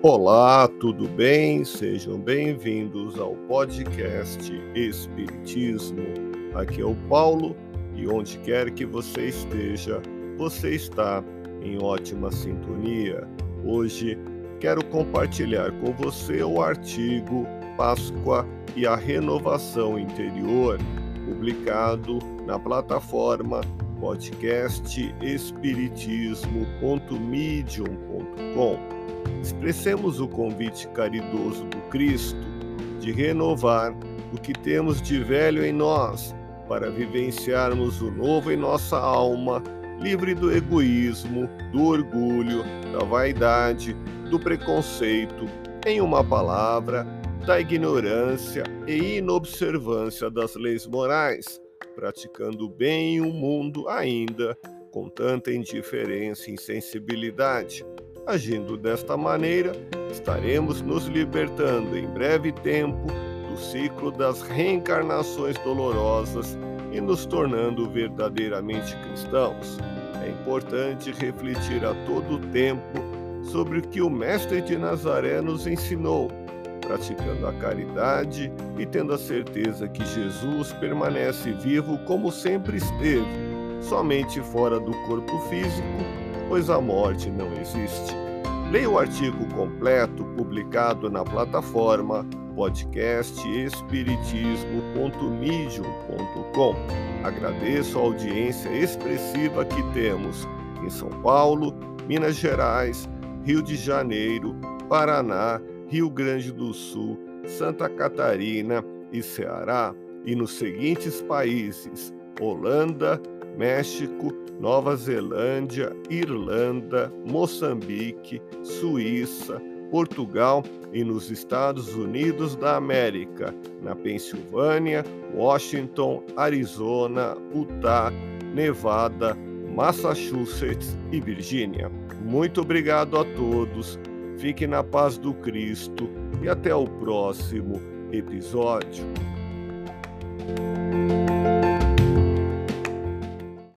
Olá, tudo bem? Sejam bem-vindos ao podcast Espiritismo. Aqui é o Paulo e onde quer que você esteja, você está em ótima sintonia. Hoje quero compartilhar com você o artigo Páscoa e a Renovação Interior, publicado na plataforma podcast espiritismo.medium.com expressemos o convite caridoso do Cristo de renovar o que temos de velho em nós, para vivenciarmos o novo em nossa alma, livre do egoísmo, do orgulho, da vaidade, do preconceito, em uma palavra, da ignorância e inobservância das leis morais, praticando bem o mundo ainda com tanta indiferença e insensibilidade. Agindo desta maneira, estaremos nos libertando em breve tempo do ciclo das reencarnações dolorosas e nos tornando verdadeiramente cristãos. É importante refletir a todo tempo sobre o que o Mestre de Nazaré nos ensinou, praticando a caridade e tendo a certeza que Jesus permanece vivo como sempre esteve, somente fora do corpo físico pois a morte não existe. Leia o artigo completo publicado na plataforma podcastespiritismo.medium.com. Agradeço a audiência expressiva que temos em São Paulo, Minas Gerais, Rio de Janeiro, Paraná, Rio Grande do Sul, Santa Catarina e Ceará, e nos seguintes países: Holanda, México, Nova Zelândia, Irlanda, Moçambique, Suíça, Portugal e nos Estados Unidos da América, na Pensilvânia, Washington, Arizona, Utah, Nevada, Massachusetts e Virgínia. Muito obrigado a todos, fique na paz do Cristo e até o próximo episódio.